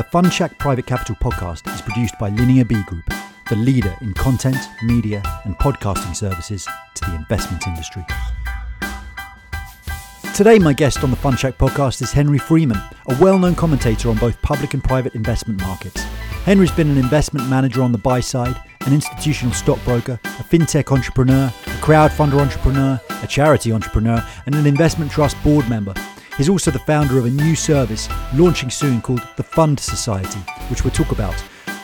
The Fundshack Private Capital podcast is produced by Linear B Group, the leader in content, media, and podcasting services to the investment industry. Today, my guest on the Fundshack podcast is Henry Freeman, a well known commentator on both public and private investment markets. Henry's been an investment manager on the buy side, an institutional stockbroker, a fintech entrepreneur, a crowdfunder entrepreneur, a charity entrepreneur, and an investment trust board member. He's also the founder of a new service launching soon called the Fund Society, which we'll talk about.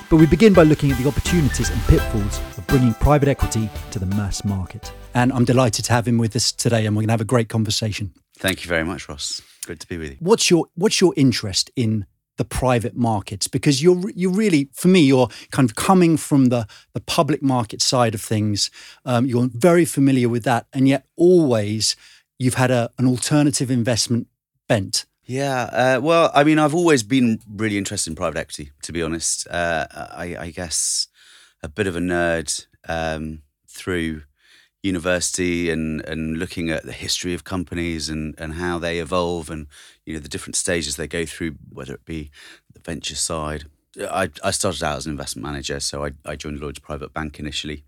But we begin by looking at the opportunities and pitfalls of bringing private equity to the mass market. And I'm delighted to have him with us today, and we're going to have a great conversation. Thank you very much, Ross. Good to be with you. What's your What's your interest in the private markets? Because you're you really, for me, you're kind of coming from the the public market side of things. Um, you're very familiar with that, and yet always you've had a, an alternative investment bent. Yeah, uh, well, I mean, I've always been really interested in private equity, to be honest. Uh, I, I, guess a bit of a nerd um, through university and, and looking at the history of companies and, and how they evolve and, you know, the different stages they go through, whether it be the venture side. I, I started out as an investment manager, so I, I joined Lloyd's Private Bank initially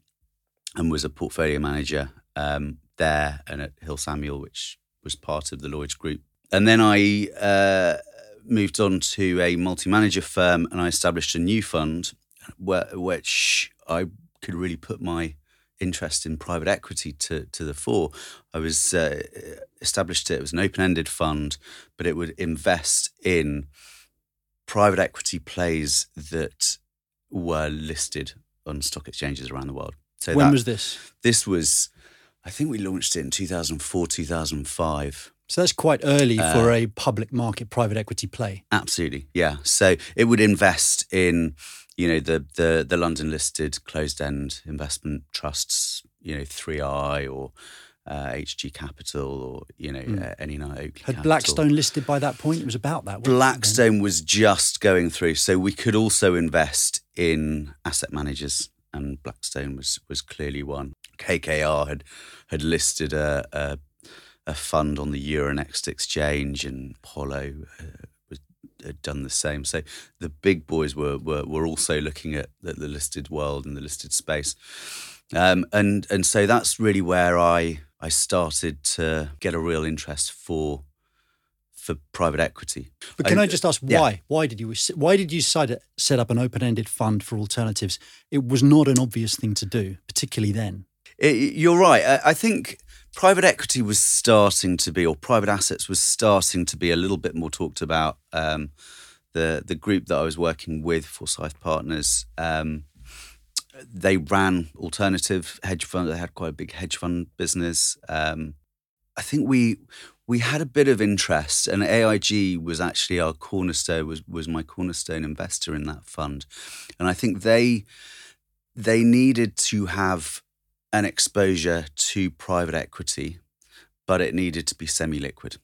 and was a portfolio manager um, there and at Hill Samuel, which was part of the Lloyd's Group and then I uh, moved on to a multi-manager firm, and I established a new fund, where, which I could really put my interest in private equity to to the fore. I was uh, established it. It was an open-ended fund, but it would invest in private equity plays that were listed on stock exchanges around the world. So when that, was this? This was, I think we launched it in 2004, 2005. So that's quite early uh, for a public market private equity play. Absolutely, yeah. So it would invest in, you know, the the the London listed closed end investment trusts, you know, 3i or uh, HG Capital or you know mm. uh, any night Oakley. Had Capital. Blackstone listed by that point? It was about that. Blackstone was just going through, so we could also invest in asset managers, and Blackstone was was clearly one. KKR had had listed a, a a fund on the Euronext exchange, and Apollo uh, was, had done the same. So the big boys were were, were also looking at, the listed world and the listed space, um, and and so that's really where I I started to get a real interest for for private equity. But can I, I just ask why? Yeah. Why did you why did you decide to set up an open-ended fund for alternatives? It was not an obvious thing to do, particularly then. It, you're right. I, I think private equity was starting to be, or private assets was starting to be a little bit more talked about. Um, the the group that I was working with, Forsyth Partners, um, they ran alternative hedge fund. They had quite a big hedge fund business. Um, I think we we had a bit of interest, and AIG was actually our cornerstone. was was my cornerstone investor in that fund, and I think they they needed to have an exposure to private equity, but it needed to be semi liquid.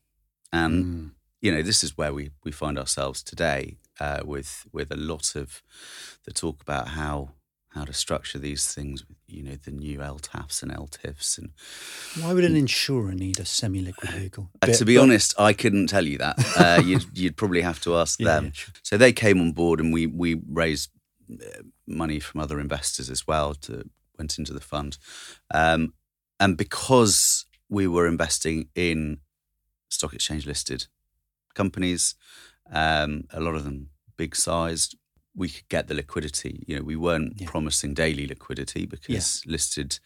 And, mm. you know, this is where we, we find ourselves today uh, with, with a lot of the talk about how how to structure these things with you know the new LTAFs and ELTIFs and why would an insurer need a semi-liquid vehicle? Uh, to be but, honest, I couldn't tell you that. Uh, you'd, you'd, probably have to ask yeah, them. Yeah, sure. So they came on board, and we we raised uh, money from other investors as well to went into the fund. Um, and because we were investing in stock exchange listed companies, um, a lot of them big sized, we could get the liquidity. You know, we weren't yeah. promising daily liquidity because yeah. listed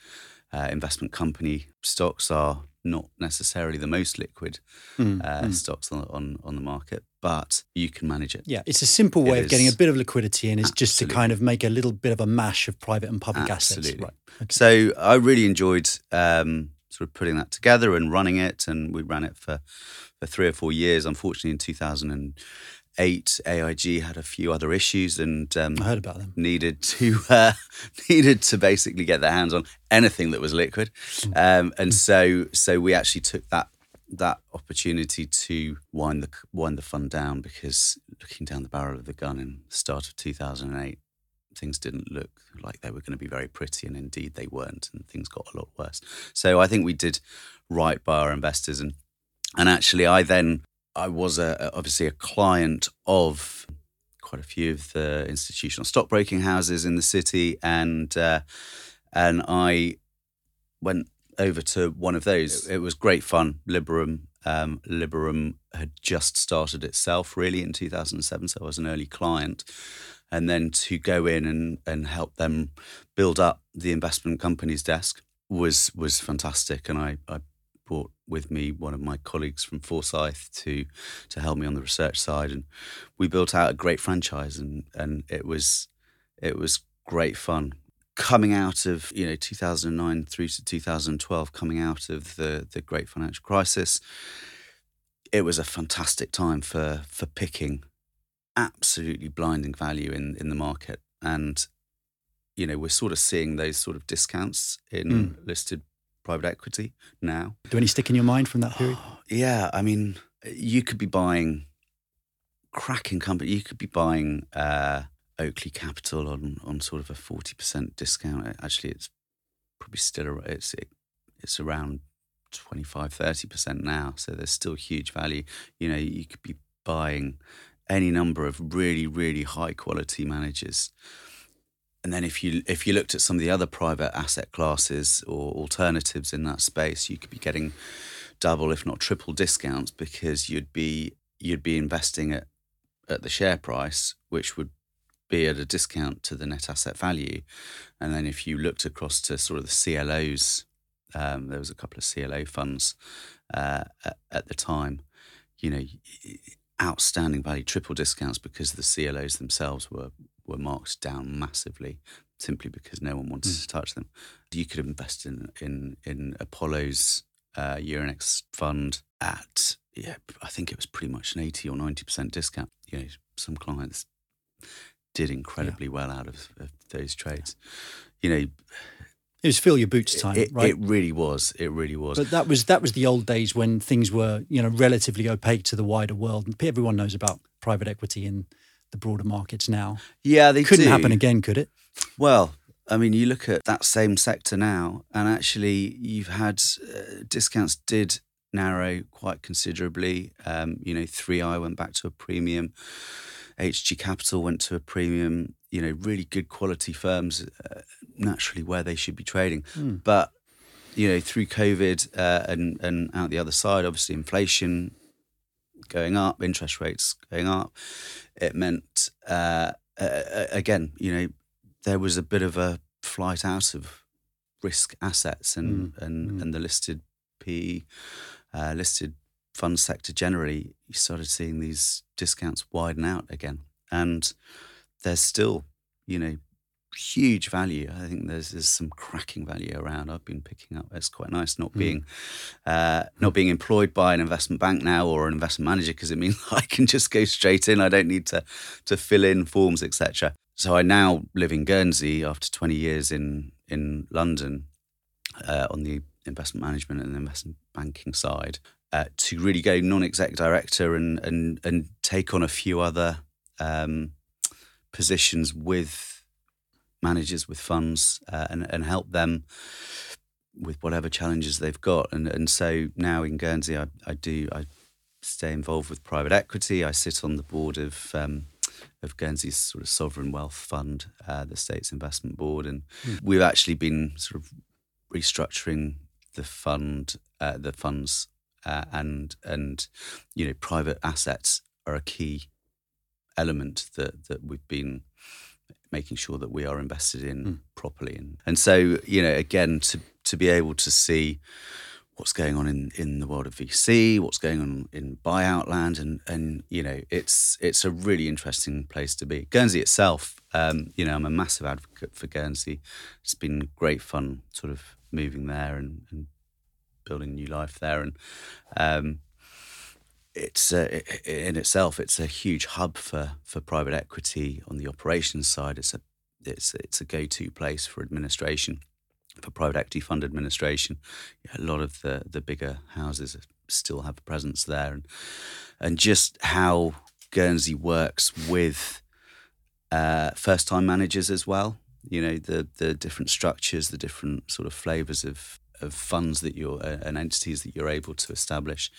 uh, investment company stocks are not necessarily the most liquid mm, uh, mm. stocks on, on, on the market, but you can manage it. Yeah, it's a simple way it of getting a bit of liquidity and it's just to kind of make a little bit of a mash of private and public absolutely. assets. Right. Okay. So I really enjoyed um, sort of putting that together and running it, and we ran it for for three or four years. Unfortunately, in 2008, AIG had a few other issues and um, I heard about them. Needed to uh, needed to basically get their hands on anything that was liquid, mm. um, and so so we actually took that that opportunity to wind the wind the fund down because looking down the barrel of the gun in the start of 2008 things didn't look like they were going to be very pretty and indeed they weren't and things got a lot worse so i think we did right by our investors and and actually i then i was a, obviously a client of quite a few of the institutional stockbroking houses in the city, and uh, and I went over to one of those. It was great fun. Liberum, um, Liberum had just started itself really in 2007, so I was an early client. And then to go in and, and help them build up the investment company's desk was was fantastic. And I, I brought with me one of my colleagues from Forsyth to to help me on the research side, and we built out a great franchise, and and it was it was great fun. Coming out of you know 2009 through to 2012 coming out of the the great financial crisis it was a fantastic time for for picking absolutely blinding value in in the market. And you know we're sort of seeing those sort of discounts in mm. listed private equity now do any stick in your mind from that period yeah i mean you could be buying cracking company you could be buying uh Oakley Capital on on sort of a forty percent discount. Actually, it's probably still it's it, it's around 25 30 percent now. So there's still huge value. You know, you could be buying any number of really really high quality managers. And then if you if you looked at some of the other private asset classes or alternatives in that space, you could be getting double if not triple discounts because you'd be you'd be investing at at the share price, which would be at a discount to the net asset value. And then if you looked across to sort of the CLOs, um, there was a couple of CLO funds uh, at, at, the time, you know, outstanding value, triple discounts because the CLOs themselves were were marked down massively simply because no one wanted mm. to touch them. You could invest in in, in Apollo's uh, Euronext fund at yeah, I think it was pretty much an eighty or ninety percent discount. You know, some clients did incredibly yeah. well out of, of, those trades. You know, it was fill your boots time, it, right? It really was. It really was. But that was that was the old days when things were you know relatively opaque to the wider world. Everyone knows about private equity in the broader markets now. Yeah, they couldn't do. happen again, could it? Well, I mean, you look at that same sector now, and actually, you've had uh, discounts did narrow quite considerably. Um, you know, 3i went back to a premium. HG Capital went to a premium, you know, really good quality firms, uh, naturally where they should be trading. Mm. But, you know, through COVID uh, and, and out the other side, obviously inflation going up, interest rates going up, it meant, uh, again, you know, there was a bit of a flight out of risk assets and, mm. and, mm. and the listed P, uh, listed fund sector generally, you started seeing these discounts widen out again. And there's still, you know, huge value. I think there's there's some cracking value around. I've been picking up. It's quite nice not mm. being uh, not being employed by an investment bank now or an investment manager because it means I can just go straight in. I don't need to to fill in forms, etc. So I now live in Guernsey after 20 years in in London uh, on the investment management and investment banking side uh, to really go non-exec director and and and take on a few other um, positions with managers with funds uh, and and help them with whatever challenges they've got. And and so now in Guernsey I, I do I stay involved with private equity. I sit on the board of um, of Guernsey's sort of sovereign wealth fund uh, the state's investment board. And mm. we've actually been sort of restructuring the fund uh, the funds uh, and and you know private assets are a key element that that we've been making sure that we are invested in mm. properly and and so you know again to to be able to see what's going on in, in the world of VC, what's going on in buyout land, and and you know it's it's a really interesting place to be. Guernsey itself, um, you know, I'm a massive advocate for Guernsey. It's been great fun, sort of moving there and, and building new life there, and um, it's uh, in itself it's a huge hub for for private equity on the operations side. It's a it's it's a go to place for administration for private equity fund administration. Yeah, a lot of the the bigger houses still have a presence there, and and just how Guernsey works with uh, first time managers as well. You know the the different structures, the different sort of flavors of of funds that you're uh, and entities that you're able to establish,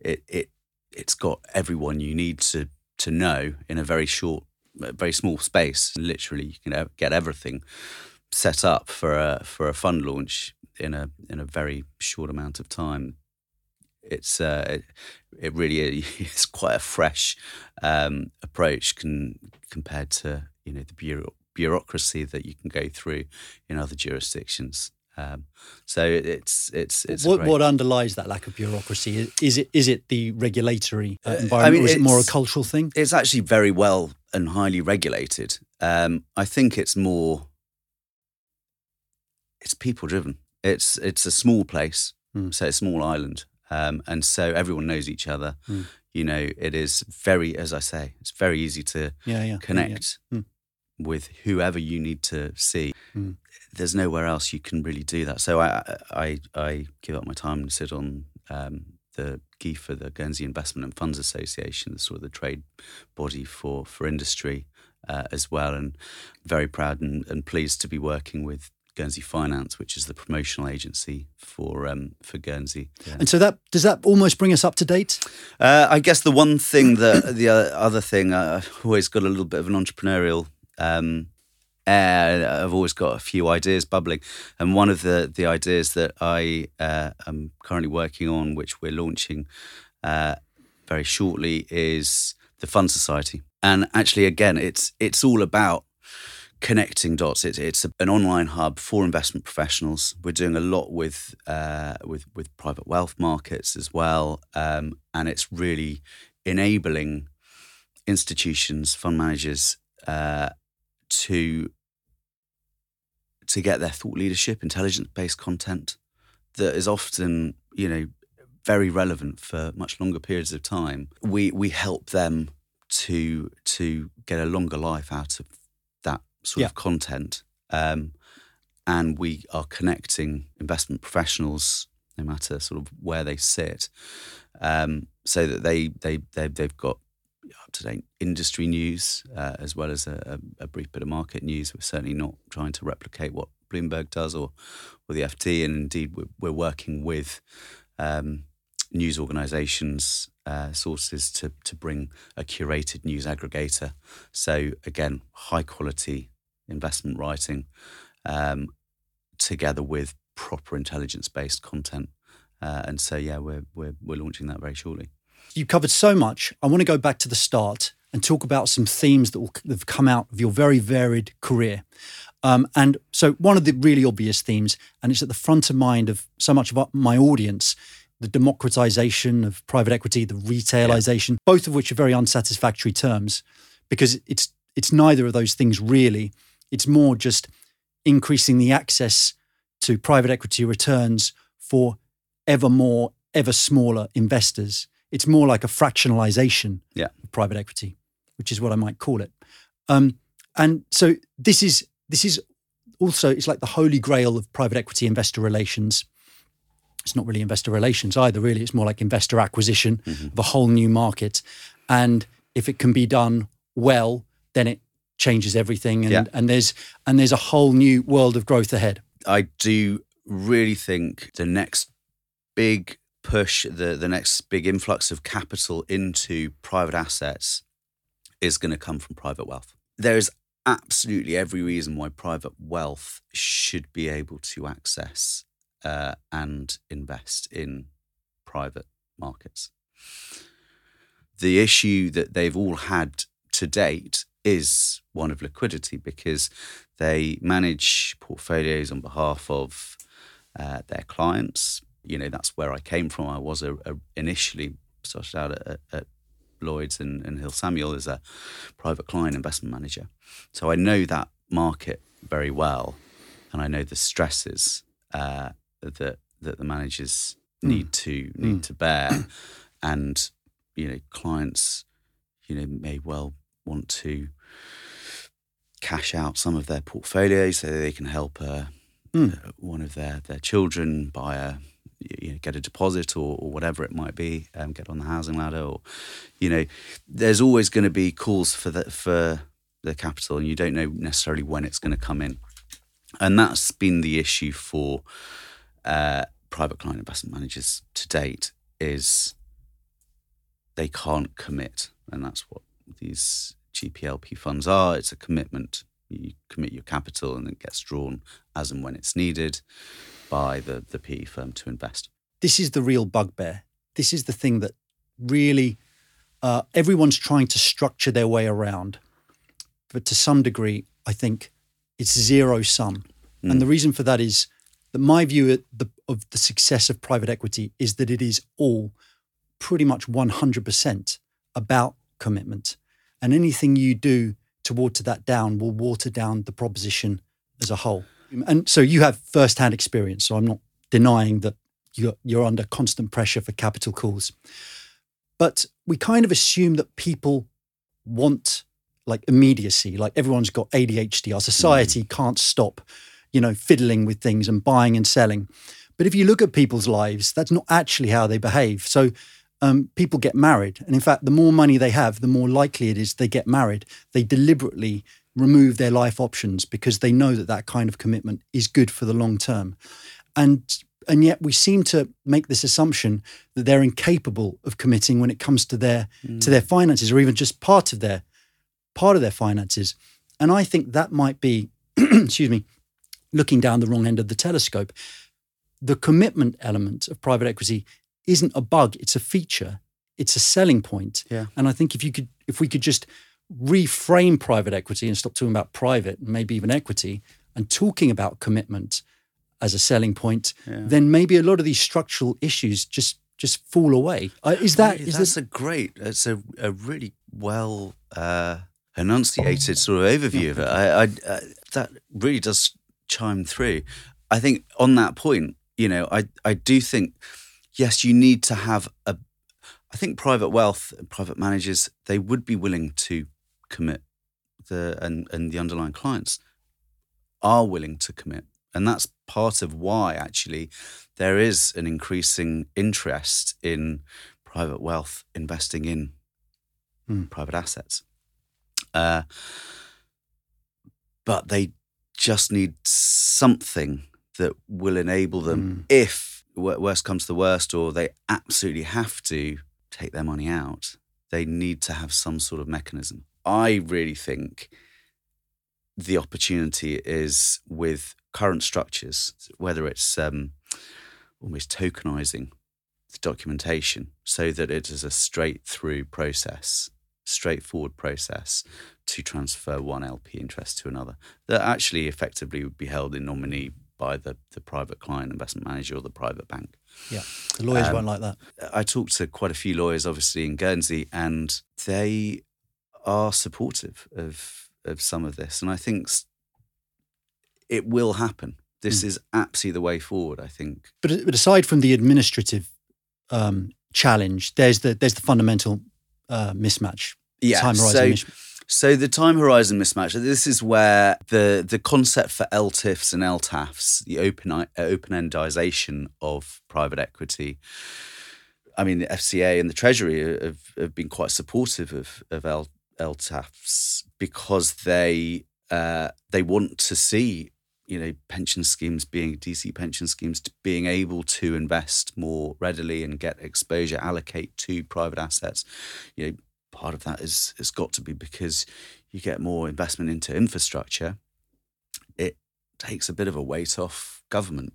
it it it's got everyone you need to to know in a very short very small space. Literally, you can get everything set up for a for a fund launch in a in a very short amount of time. It's uh, it, it really is quite a fresh um, approach can, compared to you know the bureau, bureaucracy that you can go through in other jurisdictions. Um, so it's it's it's what great... what underlies that lack of bureaucracy? Is, is it is it the regulatory uh, environment, I mean, or is it more a cultural thing? It's actually very well and highly regulated. Um, I think it's more it's people driven. It's it's a small place, mm. so it's a small island, um, and so everyone knows each other. Mm. You know, it is very, as I say, it's very easy to yeah, yeah, connect yeah, hmm. with whoever you need to see. There's nowhere else you can really do that. So I I, I give up my time and sit on um, the GIFA, the Guernsey Investment and Funds Association, the sort of the trade body for for industry uh, as well, and very proud and, and pleased to be working with Guernsey Finance, which is the promotional agency for um, for Guernsey. Yeah. And so that does that almost bring us up to date? Uh, I guess the one thing that the other thing uh, I've always got a little bit of an entrepreneurial um, air. I've always got a few ideas bubbling, and one of the the ideas that I uh, am currently working on, which we're launching uh, very shortly, is the Fund Society. And actually, again, it's it's all about connecting dots. It's, it's an online hub for investment professionals. We're doing a lot with uh, with with private wealth markets as well, um, and it's really enabling institutions, fund managers uh, to to get their thought leadership, intelligence based content that is often you know very relevant for much longer periods of time. We we help them to to get a longer life out of that sort yeah. of content. Um, and we are connecting investment professionals, no matter sort of where they sit, um, so that they they they they've got up to date industry news uh, as well as a, a, brief bit of market news. We're certainly not trying to replicate what Bloomberg does or or the FT, and indeed we're, we're working with um, news organisations, uh, sources to to bring a curated news aggregator. So again, high quality investment writing, um, together with proper intelligence based content. Uh, and so, yeah, we're, we're, we're launching that very shortly. You covered so much. I want to go back to the start and talk about some themes that, will, have come out of your very varied career. Um, and so, one of the really obvious themes, and it's at the front of mind of so much of my audience, the democratization of private equity, the retailization, yeah. both of which are very unsatisfactory terms because it's it's neither of those things really. It's more just increasing the access to private equity returns for ever more, ever smaller investors. It's more like a fractionalization yeah. of private equity, which is what I might call it. Um, and so this is this is also it's like the holy grail of private equity investor relations. It's not really investor relations either, really. It's more like investor acquisition mm-hmm. of a whole new market. And if it can be done well, then it changes everything and, yeah. and there's and there's a whole new world of growth ahead. I do really think the next big push, the the next big influx of capital into private assets is going to come from private wealth. There is absolutely every reason why private wealth should be able to access uh, and invest in private markets. The issue that they've all had to date is one of liquidity because they manage portfolios on behalf of uh, their clients. You know, that's where I came from. I was a, a initially started out at, at Lloyd's and, and Hill Samuel as a private client investment manager. So I know that market very well, and I know the stresses uh, that that the managers mm. need to need mm. to bear, and you know, clients, you know, may well want to cash out some of their portfolio so they can help uh, mm. one of their, their children buy a you know, get a deposit or, or whatever it might be, um, get on the housing ladder, or you know, there's always going to be calls for the for the capital, and you don't know necessarily when it's going to come in, and that's been the issue for uh, private client investment managers to date is they can't commit, and that's what these GPLP funds are. It's a commitment. You commit your capital and it gets drawn as and when it's needed by the, the PE firm to invest. This is the real bugbear. This is the thing that really uh, everyone's trying to structure their way around. But to some degree, I think it's zero sum. Mm. And the reason for that is that my view of the, of the success of private equity is that it is all pretty much 100% about commitment. And anything you do to water that down will water down the proposition as a whole. And so you have first-hand experience. So I'm not denying that you're, you're under constant pressure for capital calls. But we kind of assume that people want like immediacy, like everyone's got ADHD. Our society mm. can't stop, you know, fiddling with things and buying and selling. But if you look at people's lives, that's not actually how they behave. So um, people get married. And in fact, the more money they have, the more likely it is they get married. They deliberately remove their life options because they know that that kind of commitment is good for the long term. And and yet we seem to make this assumption that they're incapable of committing when it comes to their mm. to their finances or even just part of their part of their finances. And I think that might be, excuse me, looking down the wrong end of the telescope. The commitment element of private equity isn't a bug, it's a feature. It's a selling point. Yeah. And I think if you could if we could just reframe private equity and stop talking about private and maybe even equity and talking about commitment as a selling point, yeah. then maybe a lot of these structural issues just just fall away. Uh, is that is that's a great? It's a, a really well uh, enunciated sort of overview of it. I, I uh, that really does chime through. I think on that point, you know, I I do think yes, you need to have a. I think private wealth, private managers, they would be willing to commit the and and the underlying clients are willing to commit and that's part of why actually there is an increasing interest in private wealth investing in mm. private assets uh, but they just need something that will enable them mm. if worst comes to the worst or they absolutely have to take their money out they need to have some sort of mechanism I really think the opportunity is with current structures, whether it's um, almost tokenizing the documentation so that it is a straight through process, straightforward process to transfer one LP interest to another that actually effectively would be held in nominee by the, the private client investment manager or the private bank. Yeah, the lawyers um, won't like that. I talked to quite a few lawyers, obviously, in Guernsey, and they are supportive of of some of this, and I think it will happen. This mm. is absolutely the way forward. I think. But, but aside from the administrative um, challenge, there's the there's the fundamental uh, mismatch. Yeah. Time horizon so, so the time horizon mismatch. This is where the the concept for ELTIFs and LTAFs, the open open endization of private equity, I mean, the FCA and the Treasury have, have been quite supportive of, of L, LTAFs because they uh, they want to see you know pension schemes being DC pension schemes being able to invest more readily and get exposure allocate to private assets. You know, part of that is has got to be because you get more investment into infrastructure. It takes a bit of a weight off government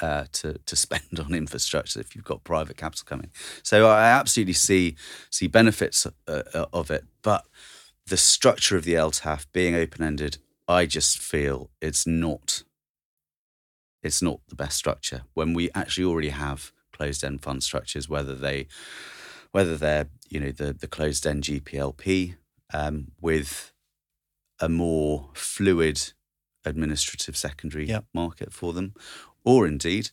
uh, to to spend on infrastructure if you've got private capital coming. So I absolutely see see benefits uh, uh of it, but the structure of the LTAF being open ended, I just feel it's not it's not the best structure when we actually already have closed end fund structures, whether they whether they're you know the the closed end GPLP um, with a more fluid administrative secondary yep. market for them, or indeed,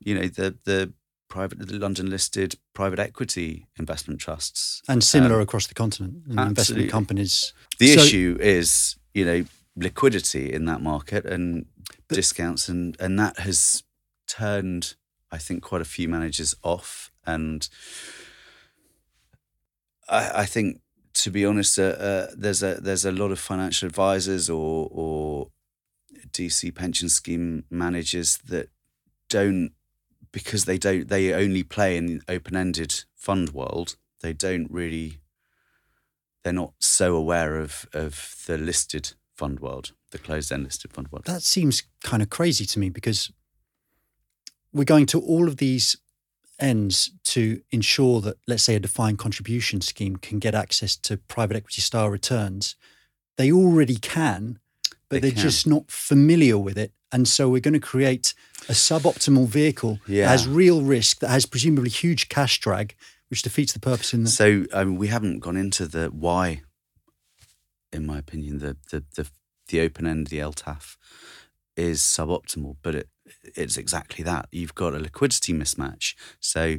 you know, the the private the London listed private equity investment trusts. And similar um, across the continent and investment companies. The so, issue is, you know, liquidity in that market and but, discounts and and that has turned I think quite a few managers off. And I, I think to be honest, uh, uh, there's a there's a lot of financial advisors or or DC pension scheme managers that don't because they don't they only play in the open-ended fund world they don't really they're not so aware of of the listed fund world, the closed end listed fund world. That seems kind of crazy to me because we're going to all of these ends to ensure that, let's say, a defined contribution scheme can get access to private equity style returns. They already can, but They are just not familiar with it. And so we're going to create a suboptimal vehicle Yeah. that has real risk, that has presumably huge cash drag, which defeats the purpose in the. So I mean, we haven't gone into the why, in my opinion, the the the, the open end, the LTAF, is suboptimal, but it it's exactly that. You've got a liquidity mismatch. So,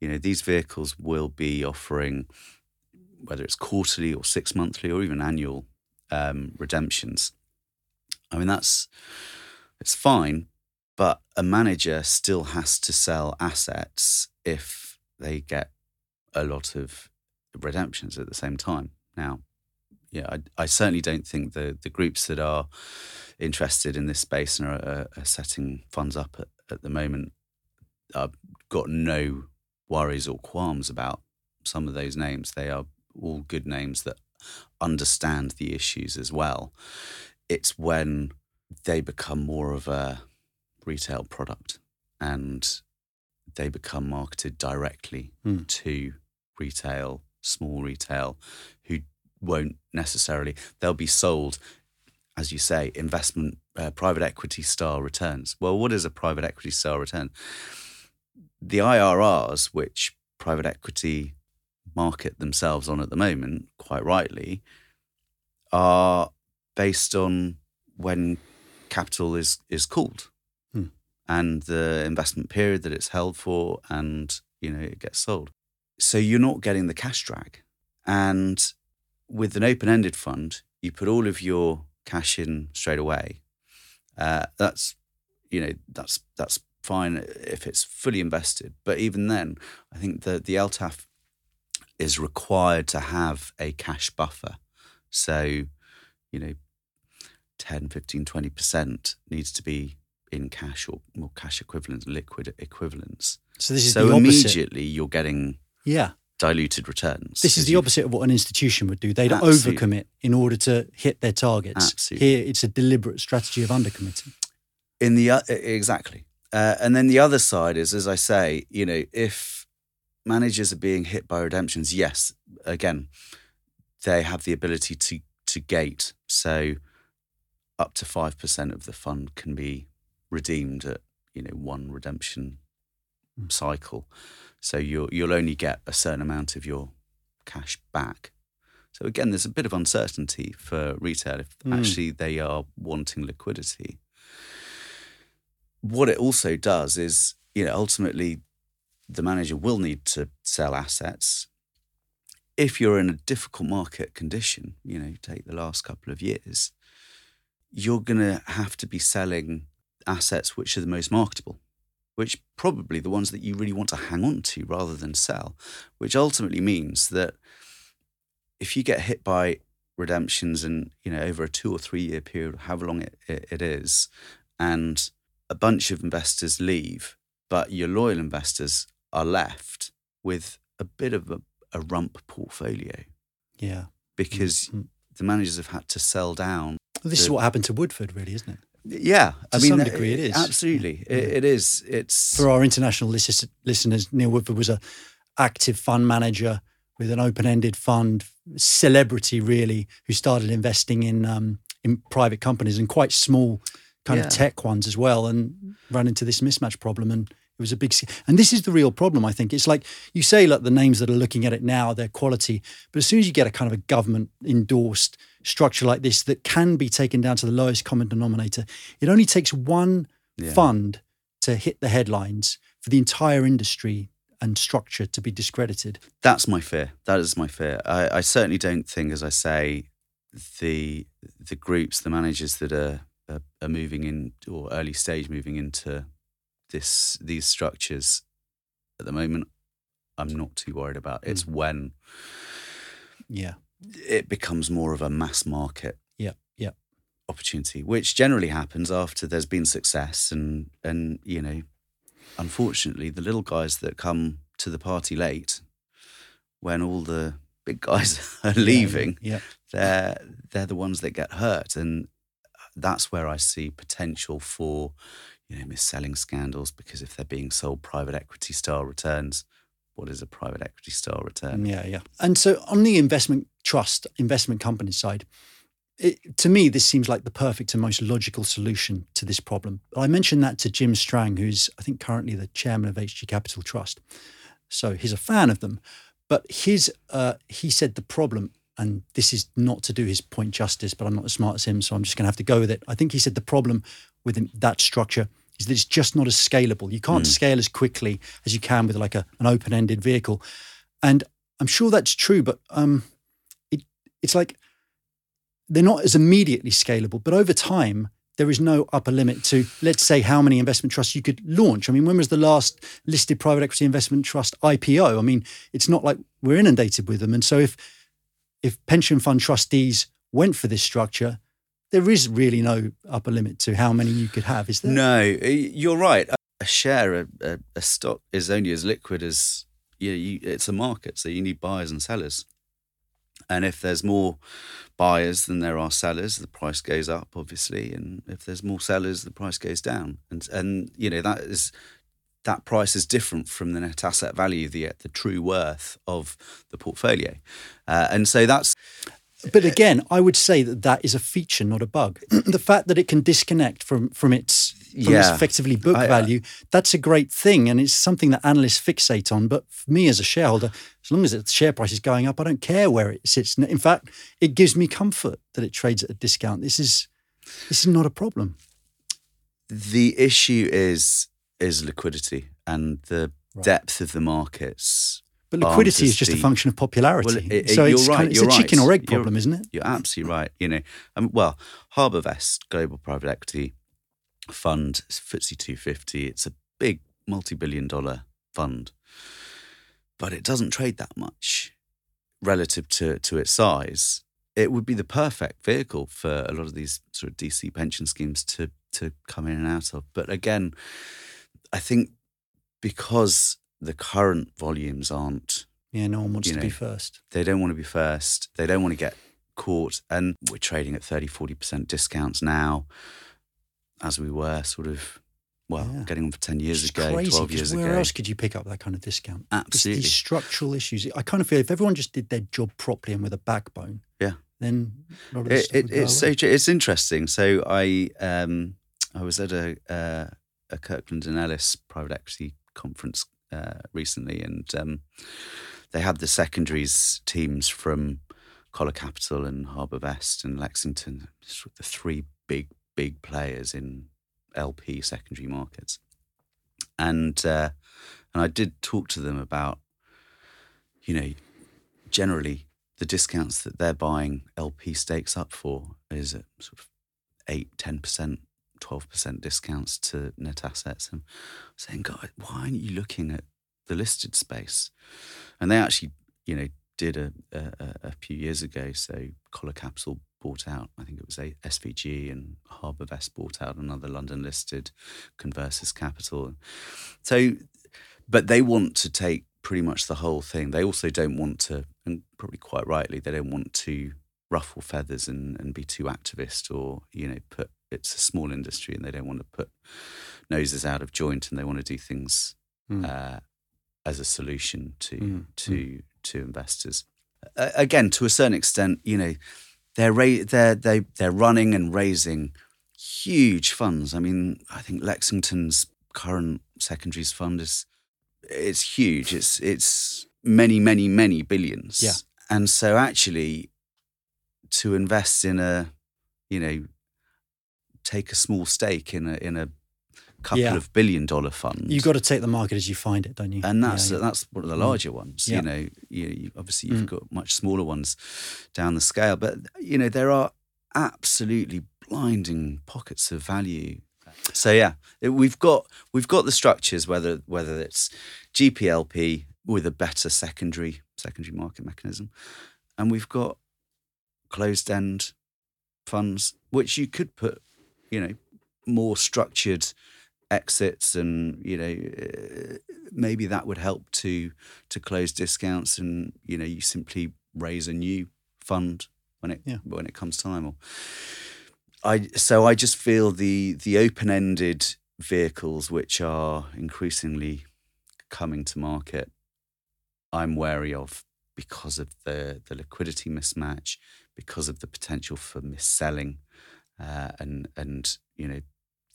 you know, these vehicles will be offering whether it's quarterly or six monthly or even annual um, redemptions. I mean, that's it's fine, but a manager still has to sell assets if they get a lot of redemptions at the same time. Now, yeah, I, I certainly don't think the the groups that are interested in this space and are, are, setting funds up at, at the moment I've got no worries or qualms about some of those names. They are all good names that understand the issues as well. It's when they become more of a retail product and they become marketed directly Hmm. to retail, small retail, who won't necessarily, they'll be sold, as you say, investment, uh, private equity style returns. Well, what is a private equity style return? The IRRs, which private equity market themselves on at the moment, quite rightly, are based on when capital is is called Hmm. and the investment period that it's held for and you know it gets sold. So you're not getting the cash drag. And with an open-ended fund you put all of your cash in straight away. Uh, that's you know that's that's fine if it's fully invested. But even then i think that the ltaf is required to have a cash buffer. So you know 10 15 20% needs to be in cash or more cash equivalents liquid equivalents so this is so the opposite. immediately you're getting Yeah. diluted returns This is the opposite of what an institution would do. They'd Absolutely. overcommit in order to hit their targets. Absolutely. Here, it's a deliberate strategy of undercommitting. in the e- exactly uh, and then the other side is as i say you know if managers are being hit by redemptions yes again they have the ability to to gate so up to 5% of the fund can be redeemed at you know one redemption cycle so you'll you'll only get a certain amount of your cash back so again there's a bit of uncertainty for retail if Mm. actually they are wanting liquidity what it also does is, you know, ultimately the manager will need to sell assets. If you're in a difficult market condition, you know, take the last couple of years, you're going to have to be selling assets which are the most marketable, which probably the ones that you really want to hang on to rather than sell, which ultimately means that if you get hit by redemptions and, you know, over a two or three year period, however long it, it, it is, and a bunch of investors leave, but your loyal investors are left with a bit of a, a rump portfolio Yeah. because Mm. the managers have had to sell down. Well, this is what happened to Woodford, really, isn't it? Yeah, I To mean, some that- degree it is. absolutely. Yeah. It, it is. It's For our international lis- listeners, Neil Woodford was a active fund manager with an open-ended fund, celebrity really, who started investing in um, in private companies and quite small kind Yeah. of tech ones as well, and ran into this mismatch problem. And it was a big. And this is the real problem, I think. It's like you say, like the names that are looking at it now, their quality, but as soon as you get a kind of a government endorsed structure like this that can be taken down to the lowest common denominator, it only takes one Yeah. fund to hit the headlines for the entire industry and structure to be discredited. that's my fear. That is my fear. I, I certainly don't think, as I say, the the groups, the managers that are, are are moving in or early stage moving into this these structures at the moment. I'm not too worried about. Hmm. It's when Yeah. it becomes more of a mass market Yeah. Yeah. opportunity, which generally happens after there's been success and and you know, unfortunately, the little guys that come to the party late, when all the big guys are leaving, Yeah. they're they're the ones that get hurt, and that's where I see potential for you know mis-selling scandals because if they're being sold private equity style returns, what is a private equity style return? Yeah, yeah. And so on the investment trust, investment company side, it, to me, this seems like the perfect and most logical solution to this problem. I mentioned that to Jim Strang, who's, I think, currently the chairman of HG Capital Trust. So he's a fan of them. But his, uh, he said the problem, and this is not to do his point justice, but I'm not as smart as him, so I'm just going to have to go with it. I think he said the problem with that structure is that it's just not as scalable. You can't scale as quickly as you can with like a, an open-ended vehicle. And I'm sure that's true, but um, it, it's like they're not as immediately scalable. But over time, there is no upper limit to, let's say, how many investment trusts you could launch. I mean, when was the last listed private equity investment trust IPO? I mean, it's not like we're inundated with them. And so if if pension fund trustees went for this structure, there is really no upper limit to how many you could have, is there? No, you're right. A share, a, a, stock is only as liquid as you, you, it's a market, so you need buyers and sellers. And if there's more buyers than there are sellers, the price goes up, obviously. And if there's more sellers, the price goes down. And and you know that is that price is different from the net asset value, the the true worth of the portfolio. Uh, and so that's But again, I would say that that is a feature, not a bug. the fact that it can disconnect from from its from its effectively book I- I- value, that's a great thing, and it's something that analysts fixate on. But for me as a shareholder, as long as the share price is going up, I don't care where it sits. In fact, it gives me comfort that it trades at a discount. This is this is not a problem. the issue is is liquidity and the depth of the markets. But liquidity is just a function of popularity. Well, it- it- so you're it's, right, kind of, it's you're a chicken or egg You're- problem, isn't it? You're absolutely right. You know, um, well, Harbourvest Global Private Equity Fund, FTSE 250. It's a big multi-billion dollar fund, but it doesn't trade that much relative to to its size. It would be the perfect vehicle for a lot of these sort of DC pension schemes to to come in and out of. But again, I think because the current volumes aren't Yeah, no one wants to be first. they don't want to be first. They don't want to get caught. And we're trading at 30, 40% discounts now, as we were sort of, well, Yeah. getting on for 10 years ago, crazy, 12 'cause years where ago. else could you pick up that kind of discount? It's Absolutely. these structural issues. I kind of feel if everyone just did their job properly and with a backbone, Yeah. then a lot of this It, it, it's so it's interesting. So I um I was at a uh, a Kirkland and Ellis private equity conference uh, recently, and um, they had the secondaries teams from Coller Capital and Harbour Vest and Lexington, the three big big players in LP secondary markets, and uh, and I did talk to them about you know generally the discounts that they're buying LP stakes up for is at sort of 8, 10%, 12% discounts to net assets. And saying, God, why aren't you looking at the listed space? And they actually, you know, did a, a, a- few years ago. So Coller Capital bought out, I think it was a SVG and Harbour Vest bought out another London listed Conversus Capital. So, but they want to take pretty much the whole thing. They also don't want to, and probably quite rightly, they don't want to ruffle feathers and, and be too activist or, you know, put it's a small industry and they don't want to put noses out of joint and they want to do things Mm. uh, as a solution to Mm, to to investors. Uh, again, to a certain extent, you know, they're ra- they're they they're running and raising huge funds. I mean, I think Lexington's current secondaries fund is it's huge. It's it's many many many billions. Yeah. And so actually, to invest in a, you know, take a small stake in a in a couple Yeah. of billion dollar fund. You've got to take the market as you find it, don't you? and that's Yeah, yeah. that's one of the larger ones. Yeah. You know, you, you obviously you've Mm. got much smaller ones down the scale, but you know there are absolutely blinding pockets of value. So yeah, it- we've got we've got the structures whether whether it's GPLP with a better secondary secondary market mechanism, and we've got closed end funds which you could put, you know, more structured exits and you know uh, maybe that would help to to close discounts and you know you simply raise a new fund when it Yeah. when it comes time. Or I so I just feel the the open ended vehicles which are increasingly coming to market. I'm wary of because of the the liquidity mismatch, because of the potential for misselling, uh, and and you know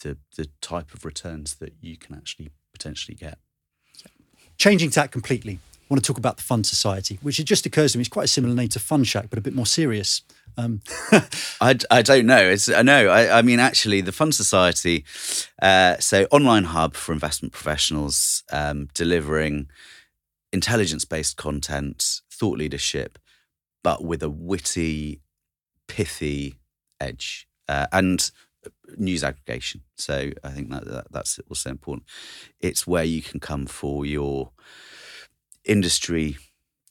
the the type of returns that you can actually potentially get. Changing tack completely. I want to talk about the Fund Society, which it just occurs to me it's quite a similar name to Fund Shack, but a bit more serious. Um, I, I don't know. It's I know. I, I mean, actually, the Fund Society, uh, so online hub for investment professionals, um, delivering intelligence-based content, thought leadership, but with a witty, pithy edge uh, and news aggregation. So I think that, that that's also important. It's where you can come for your industry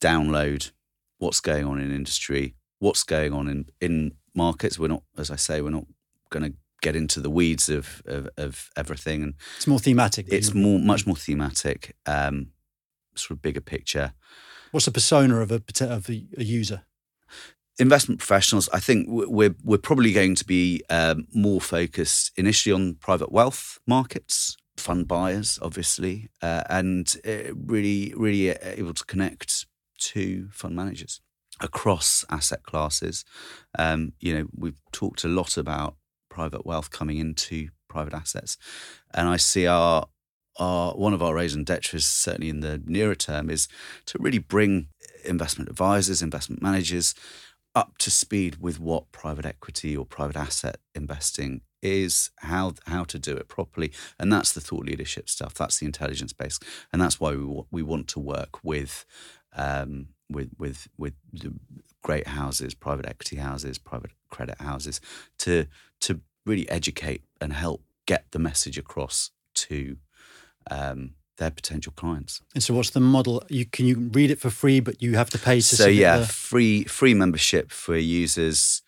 download, what's going on in industry, what's going on in, in markets. We're not, as I say, we're not going to get into the weeds of, of, of everything. And it's more thematic. it's more, much more thematic, um, sort of bigger picture. What's the persona of a of a, a user? Investment professionals, I think we're we're probably going to be um, more focused initially on private wealth markets, fund buyers, obviously, uh, and uh, really really able to connect to fund managers across asset classes. Um, you know, we've talked a lot about private wealth coming into private assets, and I see our our one of our raison d'etre certainly in the nearer term is to really bring investment advisors, investment managers up to speed with what private equity or private asset investing is, how how to do it properly, and that's the thought leadership stuff. That's the intelligence base, and that's why we wa- we want to work with um, with with with the great houses, private equity houses, private credit houses, to to really educate and help get the message across to um, their potential clients. And so, what's the model? You can you read it for free, but you have to pay to. so yeah, the- free free membership for users.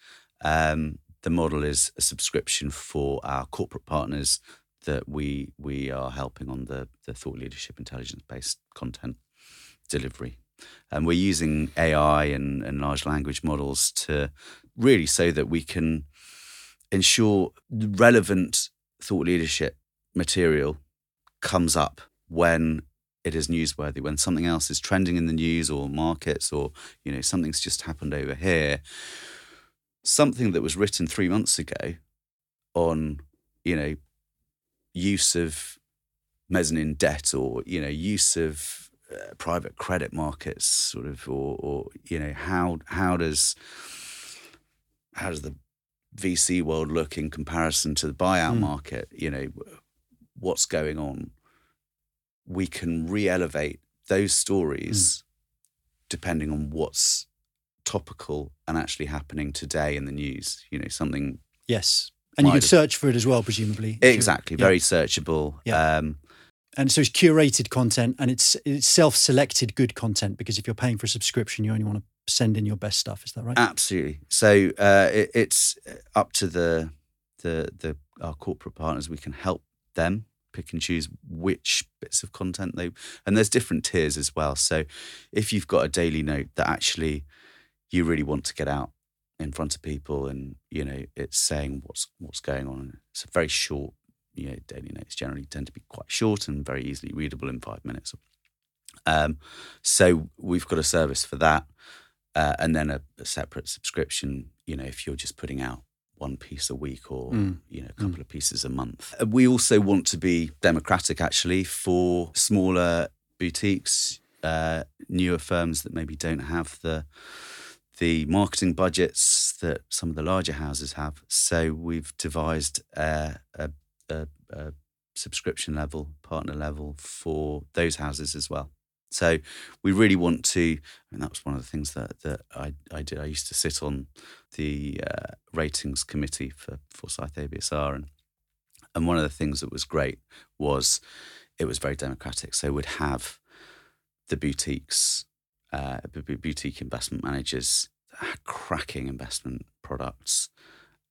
Um, the model is a subscription for our corporate partners that we we are helping on the the thought leadership intelligence based content delivery, and we're using AI and, and large language models to really so that we can ensure relevant thought leadership material comes up when it is newsworthy when something else is trending in the news or markets or you know something's just happened over here. Something that was written 3 months ago on you know use of mezzanine debt or you know use of uh, private credit markets sort of or or you know how how does how does the VC world look in comparison to the buyout Mm. market? You know what's going on we can re-elevate those stories depending on what's topical and actually happening today in the news. You know, something yes, and you can wider. search for it as well, presumably. exactly Yeah. very searchable. Yeah. Um, And so it's curated content, and it's it's self-selected good content because if you're paying for a subscription, you only want to send in your best stuff. Is that right? absolutely. So uh, it, it's up to the the the our corporate partners. We can help them pick and choose which bits of content they and there's different tiers as well. So if you've got a daily note that actually you really want to get out in front of people and you know it's saying what's what's going on it's a very short you know daily notes generally tend to be quite short and very easily readable in five minutes um, so we've got a service for that uh, and then a, a separate subscription you know if you're just putting out one piece a week or Mm. you know a couple of pieces a month we also want to be democratic actually for smaller boutiques uh, newer firms that maybe don't have the the marketing budgets that some of the larger houses have. So we've devised a, a, a, a subscription level, partner level for those houses as well. So we really want to, and that was one of the things that, that I, I did. I used to sit on the uh, ratings committee for Forsyth ABSR, and and one of the things that was great was it was very democratic. So we'd have the boutiques uh, boutique investment managers had cracking investment products,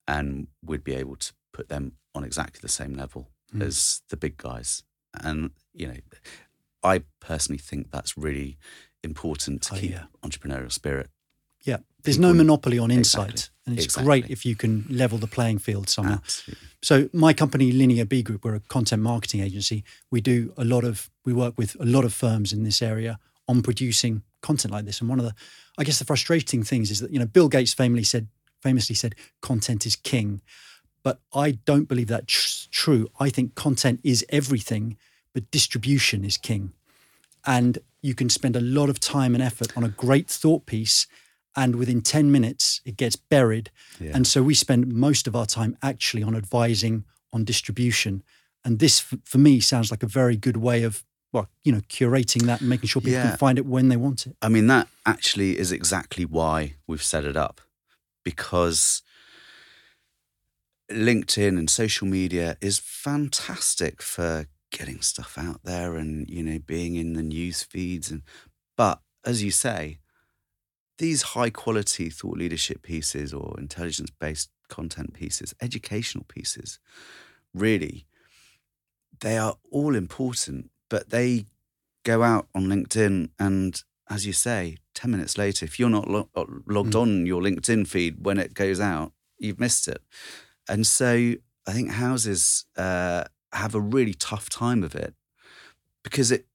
and we'd be able to put them on exactly the same level Mm. as the big guys. And you know, I personally think that's really important to Oh, keep yeah. entrepreneurial spirit Yeah, there's no monopoly on insight, Exactly. and it's Exactly. great if you can level the playing field somehow. Absolutely. So my company, Linear B Group, we're a content marketing agency. We do a lot of we work with a lot of firms in this area on producing content like this. And one of the, I guess, the frustrating things is that you know Bill Gates famously said famously said content is king, but I don't believe that's true. I think content is everything, but distribution is king. And you can spend a lot of time and effort on a great thought piece, and within 10 minutes, it gets buried. Yeah. And so we spend most of our time actually on advising on distribution. And this, for me, sounds like a very good way of, well, you know, curating that and making sure people Yeah. can find it when they want it. I mean, that actually is exactly why we've set it up because LinkedIn and social media is fantastic for getting stuff out there and, you know, being in the news feeds. And, but as you say, these high quality thought leadership pieces or intelligence based content pieces, educational pieces, really, they are all important, but they go out on LinkedIn and as you say, 10 minutes later, if you're not lo- uh, logged Mm. on your LinkedIn feed when it goes out, you've missed it. And so I think houses uh, have a really tough time of it because it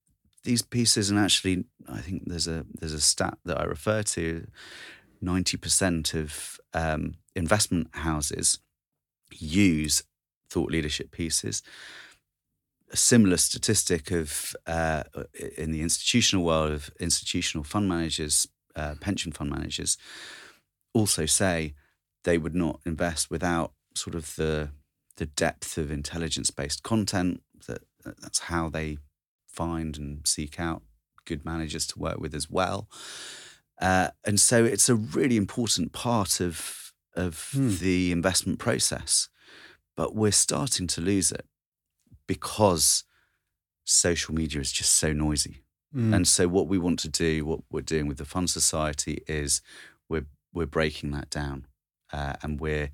these pieces and actually I think there's a there's a stat that I refer to 90% of um, investment houses use thought leadership pieces. A similar statistic of uh, in the institutional world of institutional fund managers, uh, pension fund managers, also say they would not invest without sort of the the depth of intelligence based content. That that's how they find and seek out good managers to work with as well. Uh, and so it's a really important part of of Hmm. the investment process, but we're starting to lose it because social media is just so noisy. Mm. And so what we want to do, what we're doing with the Fund Society is we're we're breaking that down, uh, and we're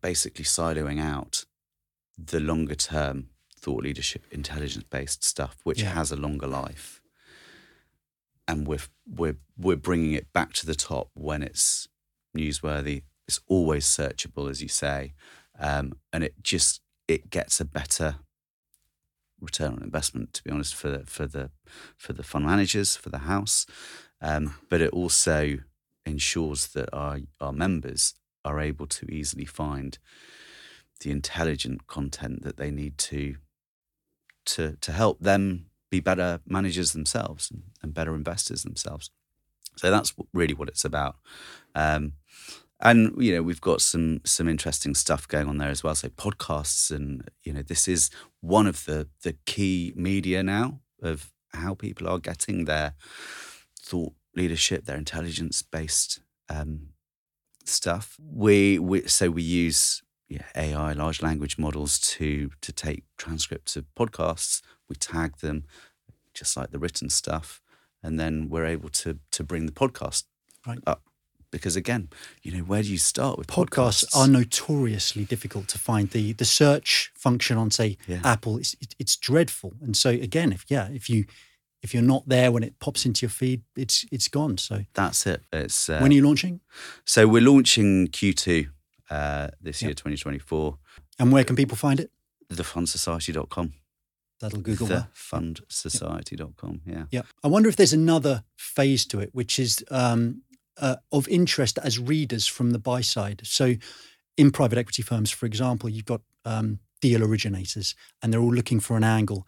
basically siloing out the longer term thought leadership, intelligence based stuff, which Yeah. has a longer life, and we're we're we're bringing it back to the top when it's newsworthy. It's always searchable, as you say, um, and it just it gets a better return on investment. To be honest, for the, for the for the fund managers, for the house, um, but it also ensures that our our members are able to easily find the intelligent content that they need to to to help them be better managers themselves and, and better investors themselves. So that's really what it's about. Um, and you know we've got some some interesting stuff going on there as well. So podcasts and you know this is one of the the key media now of how people are getting their thought leadership, their intelligence based um, stuff. We, we so we use yeah, AI, large language models to to take transcripts of podcasts. We tag them just like the written stuff, and then we're able to to bring the podcast Right. up. Because again, you know, where do you start with podcasts podcasts? are notoriously difficult to find. The the search function on say Yeah. Apple it's it's dreadful. And so again, if yeah, if you if you're not there when it pops into your feed, it's it's gone. So That's it. It's uh, when are you launching? so we're launching Q2 uh, this Yep. year, 2024. And where can people find it? Thefundsociety.com. That'll Google that. Thefundsociety.com. Yeah. Yeah. I wonder if there's another phase to it, which is um, uh, of interest as readers from the buy side. So, in private equity firms, for example, you've got um, deal originators and they're all looking for an angle.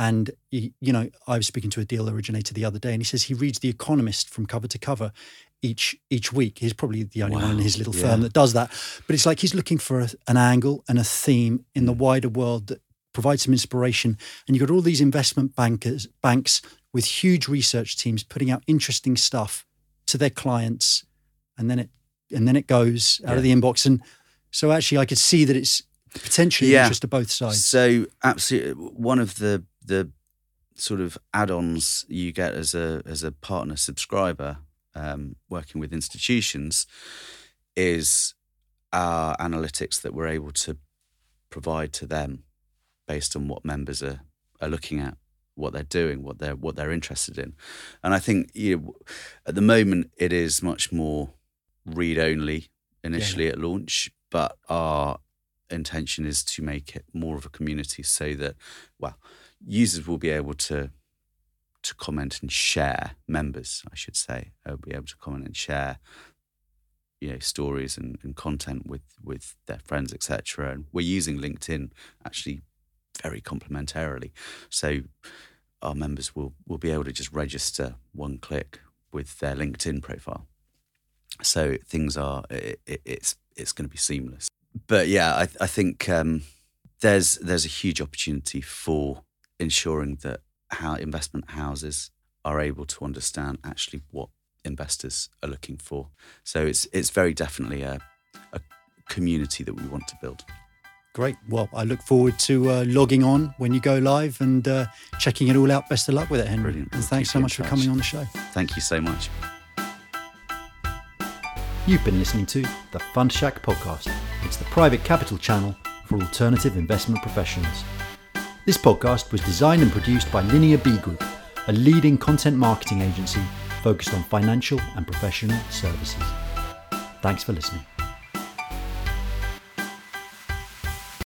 And, y- you know, I was speaking to a deal originator the other day and he says he reads The Economist from cover to cover each each week. He's probably the only one in his little Yeah. firm that does that. But it's like he's looking for a, an angle and a theme in Mm. the wider world that provides some inspiration. And you've got all these investment bankers, banks with huge research teams putting out interesting stuff to their clients, and then it and then it goes out of the inbox. And so actually, I could see that it's potentially Yeah. interest to both sides. So absolutely, one of the the sort of add-ons you get as a as a partner subscriber um, working with institutions is our analytics that we're able to provide to them based on what members are are looking at what they're doing, what they're what they're interested in. And I think you know, at the moment it is much more read only initially yeah. at launch, but our intention is to make it more of a community so that well users will be able to to comment and share members i should say will be able to comment and share you know stories and, and content with with their friends etc and we're using linkedin actually very complementarily. So our members will will be able to just register one click with their linkedin profile. So things are it, it, it's it's going to be seamless. But yeah i, I think um, there's there's a huge opportunity for ensuring that how investment houses are able to understand actually what investors are looking for. So it's it's very definitely a, a community that we want to build. Great. Well, I look forward to uh, logging on when you go live and uh, checking it all out. Best of luck with it, Henry. Brilliant. And thanks so much for coming on the show. Thank you so much. You've been listening to the Fund Shack podcast. It's the private capital channel for alternative investment professionals. This podcast was designed and produced by Linear B Group, a leading content marketing agency focused on financial and professional services. Thanks for listening.